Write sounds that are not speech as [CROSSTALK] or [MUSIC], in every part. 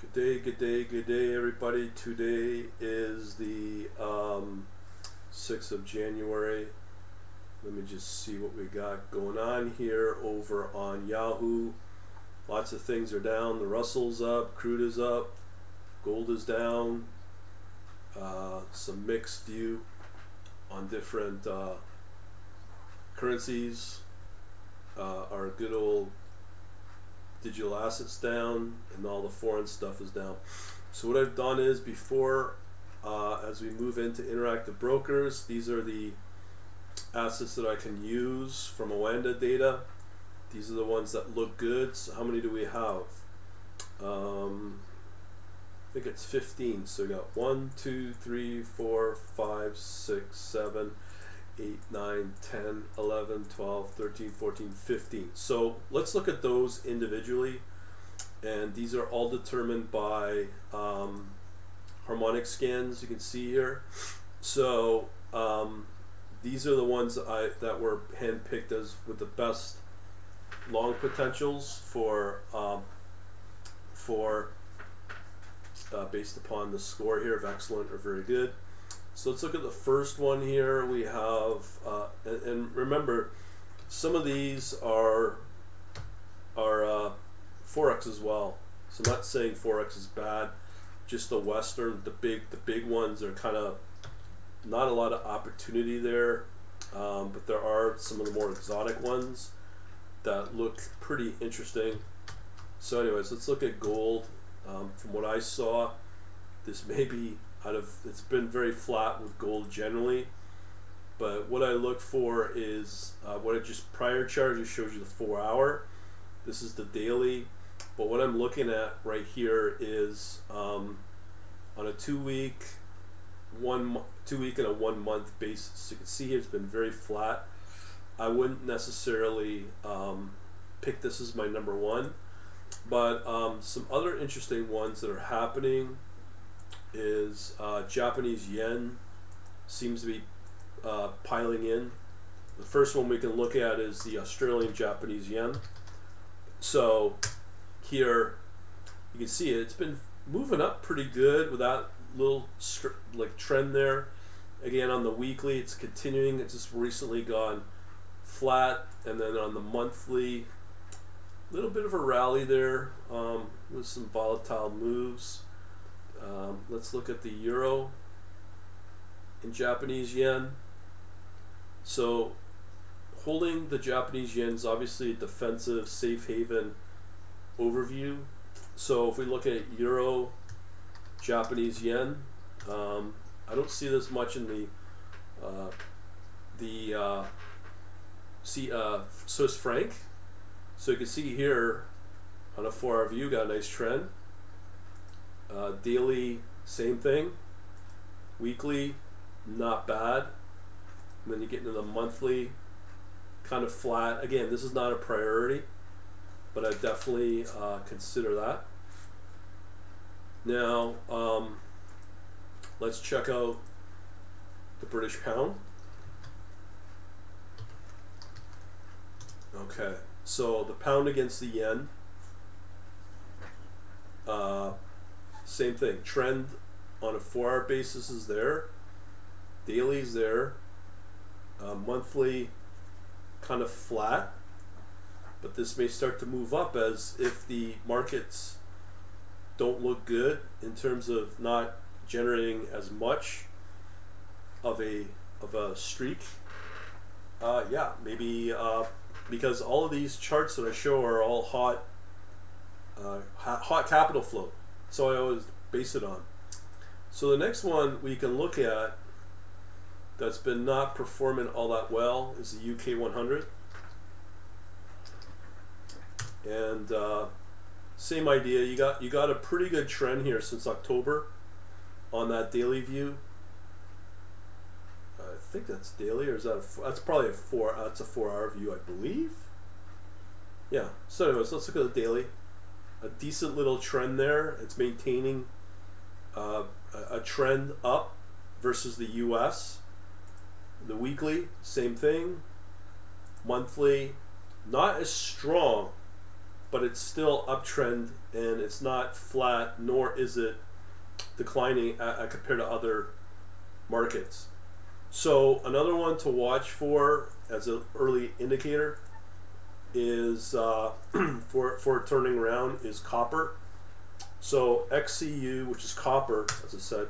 Good day, good day, good day, everybody. Today is the um, 6th of January. Let me just see what we got going on here over on Yahoo. Lots of things are down. The Russell's up, crude is up, gold is down. Uh, some mixed view on different uh, currencies. Uh, our good old digital assets down and all the foreign stuff is down. So what I've done is before, uh, as we move into interactive brokers, these are the assets that I can use from Oanda data. These are the ones that look good. So how many do we have? Um, I think it's 15. So we got 1, 2, 3, 4, 5, 6, 7, 8, 9, 10, 11, 12, 13, 14, 15. So let's look at those individually. And these are all determined by um, harmonic scans, you can see here. So um, these are the ones that, I, that were handpicked as with the best long potentials for um, for uh, based upon the score here of excellent or very good. So let's look at the first one here. We have, uh, and, and, remember, some of these are are uh, forex as well. So I'm not saying forex is bad. Just the western, the big, the big ones are kind of not a lot of opportunity there, um, but there are some of the more exotic ones that look pretty interesting. So, anyways, let's look at gold. Um, from what I saw, this may be out of it's been very flat with gold generally. But what I look for is uh, what I just prior chart just shows you the four hour. This is the daily. But what I'm looking at right here is um, on a two week one two week and a one month basis. You can see here it's been very flat. I wouldn't necessarily um, pick this as my number one. But um, some other interesting ones that are happening is uh, Japanese yen seems to be uh, piling in. The first one we can look at is the Australian Japanese yen. So here you can see it. It's been moving up pretty good with that little like trend there. Again on the weekly, it's continuing. It's just recently gone flat, and then on the monthly, a little bit of a rally there um, with some volatile moves. Um, let's look at the euro in Japanese yen. So, holding the Japanese yen is obviously a defensive safe haven overview. So, if we look at euro, Japanese yen, um, I don't see this much in the uh, the uh, see uh, Swiss franc. So you can see here on a four-hour view, got a nice trend. Uh, daily, same thing. Weekly, not bad. And then you get into the monthly, kind of flat. Again, this is not a priority, but I definitely uh, consider that. Now, um, let's check out the British pound. Okay, so the pound against the yen. Uh, same thing. Trend on a four hour basis is there. Daily's there. Uh, monthly kind of flat. But this may start to move up as if the markets don't look good in terms of not generating as much of a of a streak. Uh, yeah, maybe uh, because all of these charts that I show are all hot, uh, hot capital flow. So I always base it on. So the next one we can look at that's been not performing all that well is the UK 100. And uh, same idea. You got you got a pretty good trend here since October on that daily view. I think that's daily, or is that a, that's probably a four? That's a four-hour view, I believe. Yeah. So, anyways, let's look at the daily a decent little trend there. It's maintaining uh, a trend up versus the US. The weekly, same thing. Monthly, not as strong but it's still uptrend and it's not flat, nor is it declining uh, compared to other markets. So another one to watch for as an early indicator is uh, [CLEARS THROAT] for for turning around is copper. So XCU, which is copper, as I said,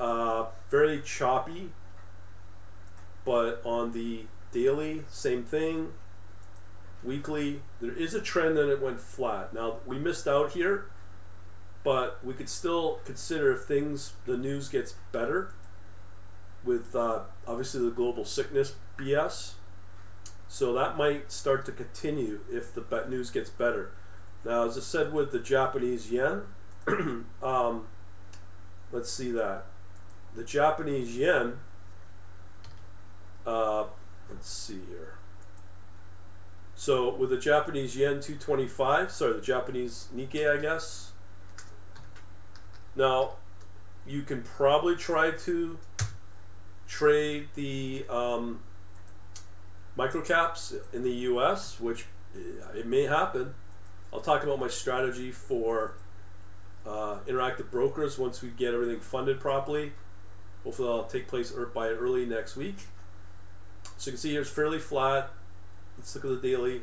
uh, very choppy, but on the daily, same thing. Weekly, there is a trend that it went flat. Now we missed out here, but we could still consider if things the news gets better with uh, obviously the global sickness BS. So that might start to continue if the news gets better. Now, as I said with the Japanese yen, [CLEARS THROAT] um, let's see that. The Japanese yen, uh, let's see here. So with the Japanese yen 225, sorry, the Japanese Nikkei, I guess. Now, you can probably try to trade the um, microcaps in the U.S., which uh, it may happen. I'll talk about my strategy for uh, interactive brokers once we get everything funded properly. Hopefully, that'll take place by early next week. So you can see here it's fairly flat. Let's look at the daily.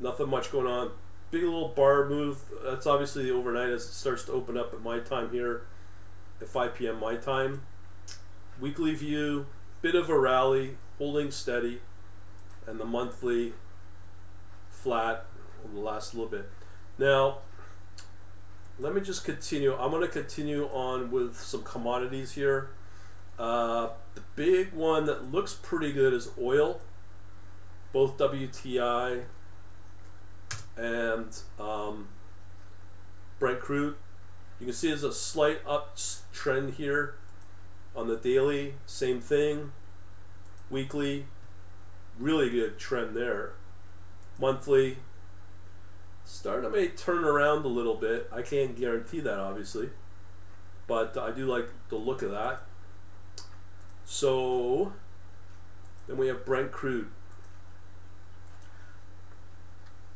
Nothing much going on. Big little bar move. That's obviously the overnight as it starts to open up at my time here at 5 p.m. my time. Weekly view, bit of a rally, holding steady, and the monthly flat over the last little bit. Now, let me just continue. I'm going to continue on with some commodities here. Uh, the big one that looks pretty good is oil, both WTI and um, Brent crude. You can see there's a slight uptrend here on the daily. Same thing. Weekly, really good trend there. Monthly, starting to may turn around a little bit. I can't guarantee that, obviously, but I do like the look of that. So then we have Brent crude.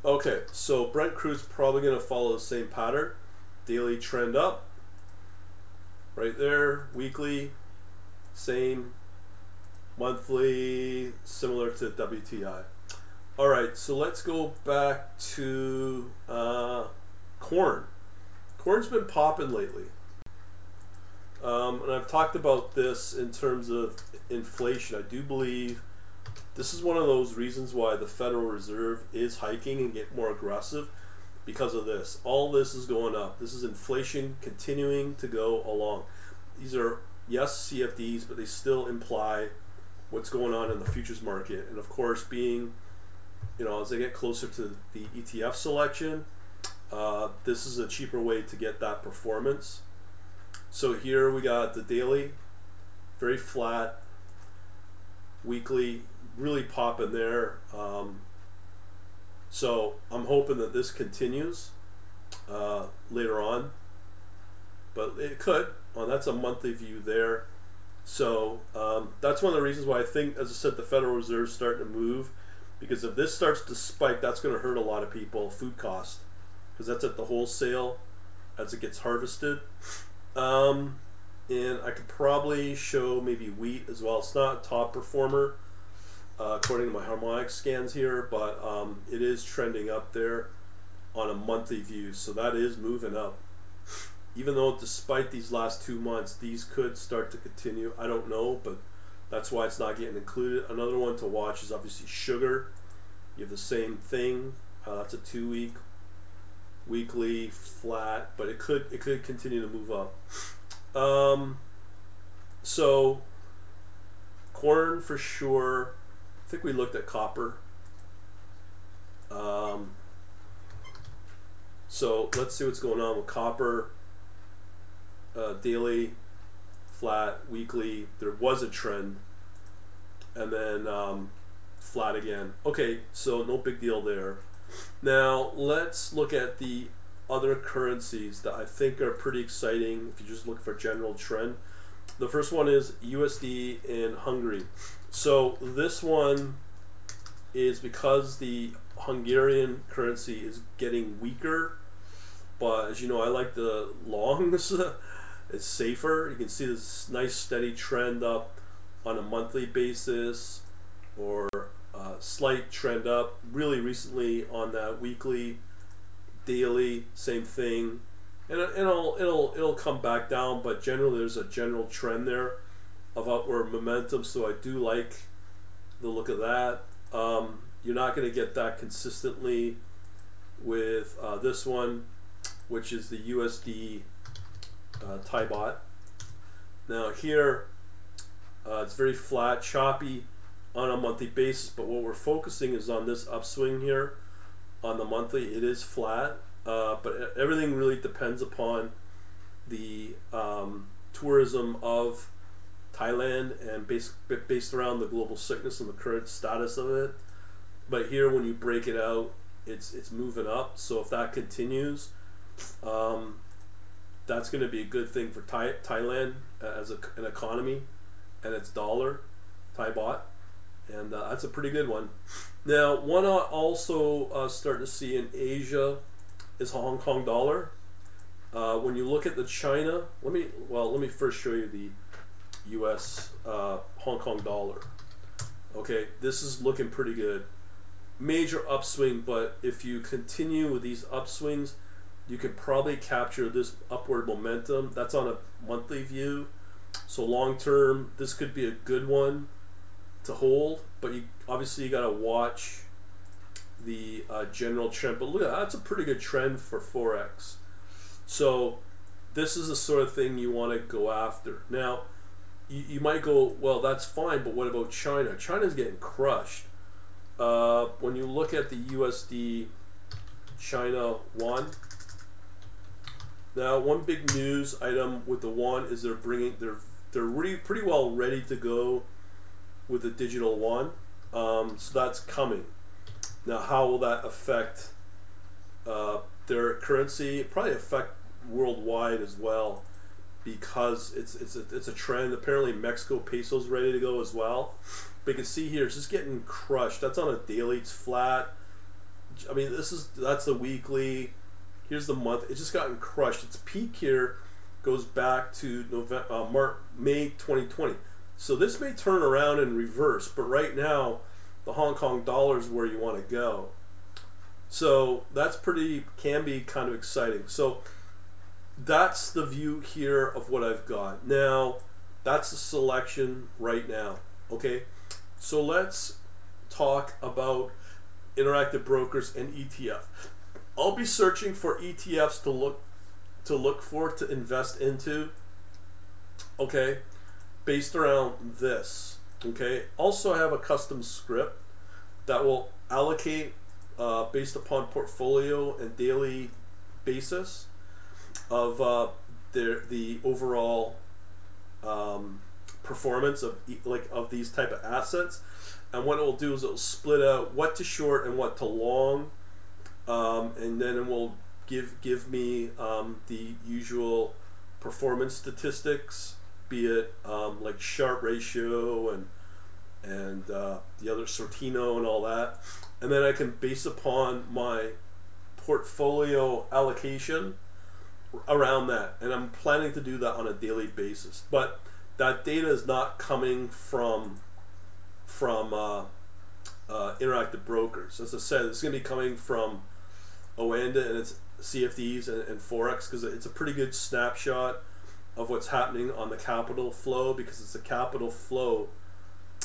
Okay, so Brent crude's probably going to follow the same pattern. Daily trend up, right there. Weekly, same. Monthly, similar to WTI. All right, so let's go back to uh, corn. Corn's been popping lately. Um, and I've talked about this in terms of inflation. I do believe this is one of those reasons why the Federal Reserve is hiking and get more aggressive because of this. All this is going up. This is inflation continuing to go along. These are yes CFDs, but they still imply what's going on in the futures market. And of course, being you know as they get closer to the ETF selection, uh, this is a cheaper way to get that performance. So here we got the daily, very flat, weekly, really popping there. Um, so I'm hoping that this continues uh, later on, but it could. That's a monthly view there. So um, that's one of the reasons why I think, as I said, the Federal Reserve is starting to move. Because if this starts to spike, that's going to hurt a lot of people, food cost. Because that's at the wholesale as it gets harvested. Um, and I could probably show maybe wheat as well. It's not a top performer uh, according to my harmonic scans here, but um, it is trending up there on a monthly view. So that is moving up even though despite these last two months, these could start to continue. I don't know, but that's why it's not getting included. Another one to watch is obviously sugar. You have the same thing. Uh, that's a two week, weekly flat, but it could it could continue to move up. Um, so corn for sure. I think we looked at copper. Um, so let's see what's going on with copper uh, daily, flat, weekly. There was a trend, and then um, flat again. Okay, so no big deal there. Now let's look at the other currencies that I think are pretty exciting if you just look for general trend. The first one is USD in Hungary. So this one is because the Hungarian currency is getting weaker, but as you know, I like the longs. [LAUGHS] it's safer. You can see this nice steady trend up on a monthly basis, or a slight trend up. Really recently on that weekly, daily, same thing, and it'll it'll it'll come back down. But generally, there's a general trend there of upward momentum. So I do like the look of that. Um, you're not going to get that consistently with uh, this one, which is the USD uh, Thai baht. Now here, uh, it's very flat, choppy on a monthly basis, but what we're focusing is on this upswing here on the monthly. It is flat, uh, but everything really depends upon the um, tourism of Thailand and based, based around the global sickness and the current status of it. But here, when you break it out, it's it's moving up. So if that continues, um, that's going to be a good thing for Thai, Thailand as a, an economy and its dollar, Thai baht, and uh, that's a pretty good one. Now, one I also uh, to see in Asia is Hong Kong dollar. Uh, when you look at the China, let me well let me first show you the U.S. Uh, Hong Kong dollar. Okay, this is looking pretty good. Major upswing, but if you continue with these upswings, you could probably capture this upward momentum. That's on a monthly view. So long term, this could be a good one to hold, but you obviously you got to watch the uh, general trend. But look, that's a pretty good trend for forex. So this is the sort of thing you want to go after. Now, you, you might go, well, that's fine, but what about China? China's getting crushed. Uh, when you look at the USD China yuan, now one big news item with the yuan is they're bringing they're they're really pretty well ready to go with the digital yuan. um, so that's coming. Now, how will that affect uh, their currency? Probably affect worldwide as well because it's it's a, it's a trend. Apparently, Mexico peso's ready to go as well. But you can see here, it's just getting crushed. That's on a daily. It's flat. I mean, this is that's the weekly. Here's the month. It's just gotten crushed. Its peak here goes back to November, uh, March, May 2020. So this may turn around and reverse, but right now, the Hong Kong dollar is where you want to go. So that's pretty can be kind of exciting. So that's the view here of what I've got. Now, that's the selection right now. Okay, so let's talk about interactive brokers and ETF. I'll be searching for ETFs to look to look for to invest into. Okay, based around this. Okay, also I have a custom script that will allocate uh, based upon portfolio and daily basis of uh, the the overall um, performance of like of these type of assets. And what it will do is it will split out what to short and what to long, um, and then it will give give me um, the usual performance statistics, be it um, like Sharpe ratio and and uh, the other Sortino and all that, and then I can base upon my portfolio allocation around that, and I'm planning to do that on a daily basis. But that data is not coming from from uh, uh, interactive brokers. As I said, it's going to be coming from Oanda and its CFDs and, and Forex because it's a pretty good snapshot of what's happening on the capital flow because it's a capital flow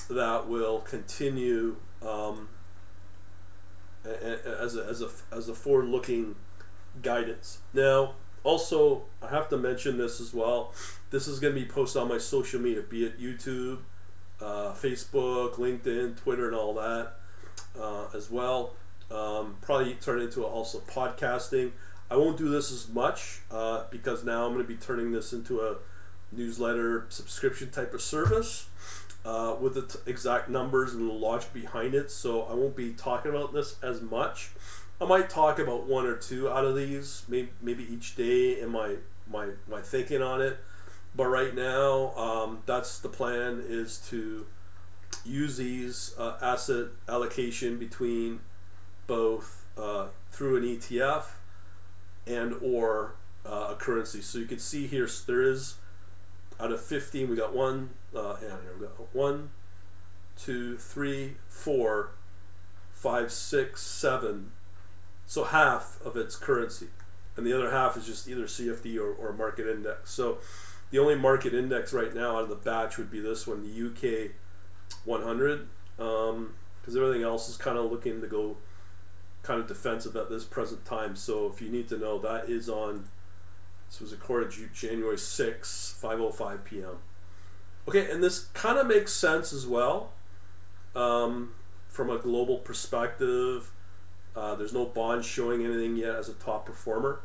that will continue um, as a, as a, as a forward looking guidance. Now, also, I have to mention this as well. This is going to be posted on my social media, be it YouTube, uh, Facebook, LinkedIn, Twitter, and all that uh, as well. Um, probably turn into also podcasting. I won't do this as much uh, because now I'm going to be turning this into a newsletter subscription type of service uh, with the t- exact numbers and the logic behind it. So I won't be talking about this as much. I might talk about one or two out of these, maybe, maybe each day in my, my, my thinking on it. But right now, um, that's the plan is to use these uh, asset allocation between both uh, through an ETF and or uh, a currency. So you can see here there is out of 15 we got one uh, and here we got one, two, three, four, five, six, seven. So half of its currency, and the other half is just either CFD or, or market index. So the only market index right now out of the batch would be this one, the UK 100, because um, everything else is kind of looking to go kind of defensive at this present time. So if you need to know, that is on. This was recorded January 6, 5:05 p.m. Okay, and this kind of makes sense as well um, from a global perspective. Uh, there's no bond showing anything yet as a top performer.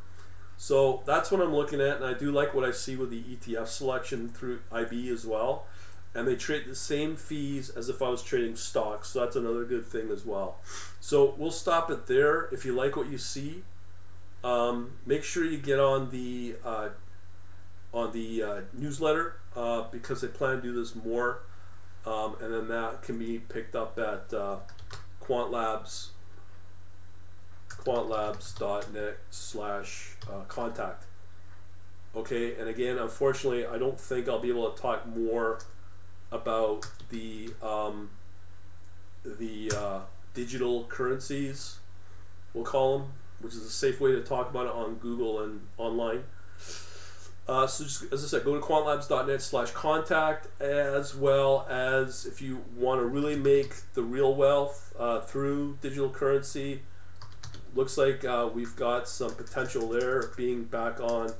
So that's what I'm looking at, and I do like what I see with the ETF selection through IB as well. And they trade the same fees as if I was trading stocks, so that's another good thing as well. So we'll stop it there. If you like what you see, um, make sure you get on the uh, on the uh, newsletter uh, because they plan to do this more, um, and then that can be picked up at uh, Quant Labs quantlabs.net slash uh, contact. Okay, and again, unfortunately, I don't think I'll be able to talk more about the um, the uh, digital currencies, we'll call them, which is a safe way to talk about it on Google and online. Uh, so just as I said, go to quantlabs.net slash contact as well as if you want to really make the real wealth uh, through digital currency, looks like uh, we've got some potential there being back on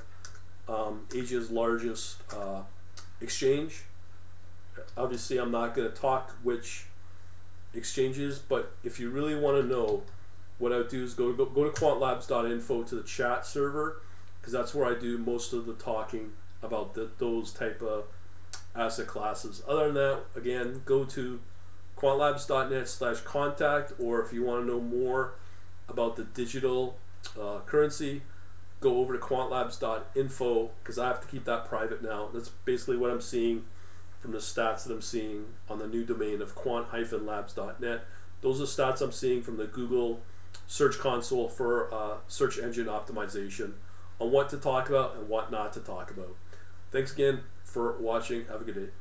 um, Asia's largest uh, exchange. Obviously, I'm not going to talk which exchanges, but if you really want to know, what I would do is go, go, go to quantlabs.info to the chat server because that's where I do most of the talking about the, those type of asset classes. Other than that, again, go to quantlabs.net slash contact, or if you want to know more about the digital uh, currency, go over to quantlabs.info because I have to keep that private now. That's basically what I'm seeing from the stats that I'm seeing on the new domain of quant-labs.net. Those are stats I'm seeing from the Google Search Console for uh, search engine optimization on what to talk about and what not to talk about. Thanks again for watching. Have a good day.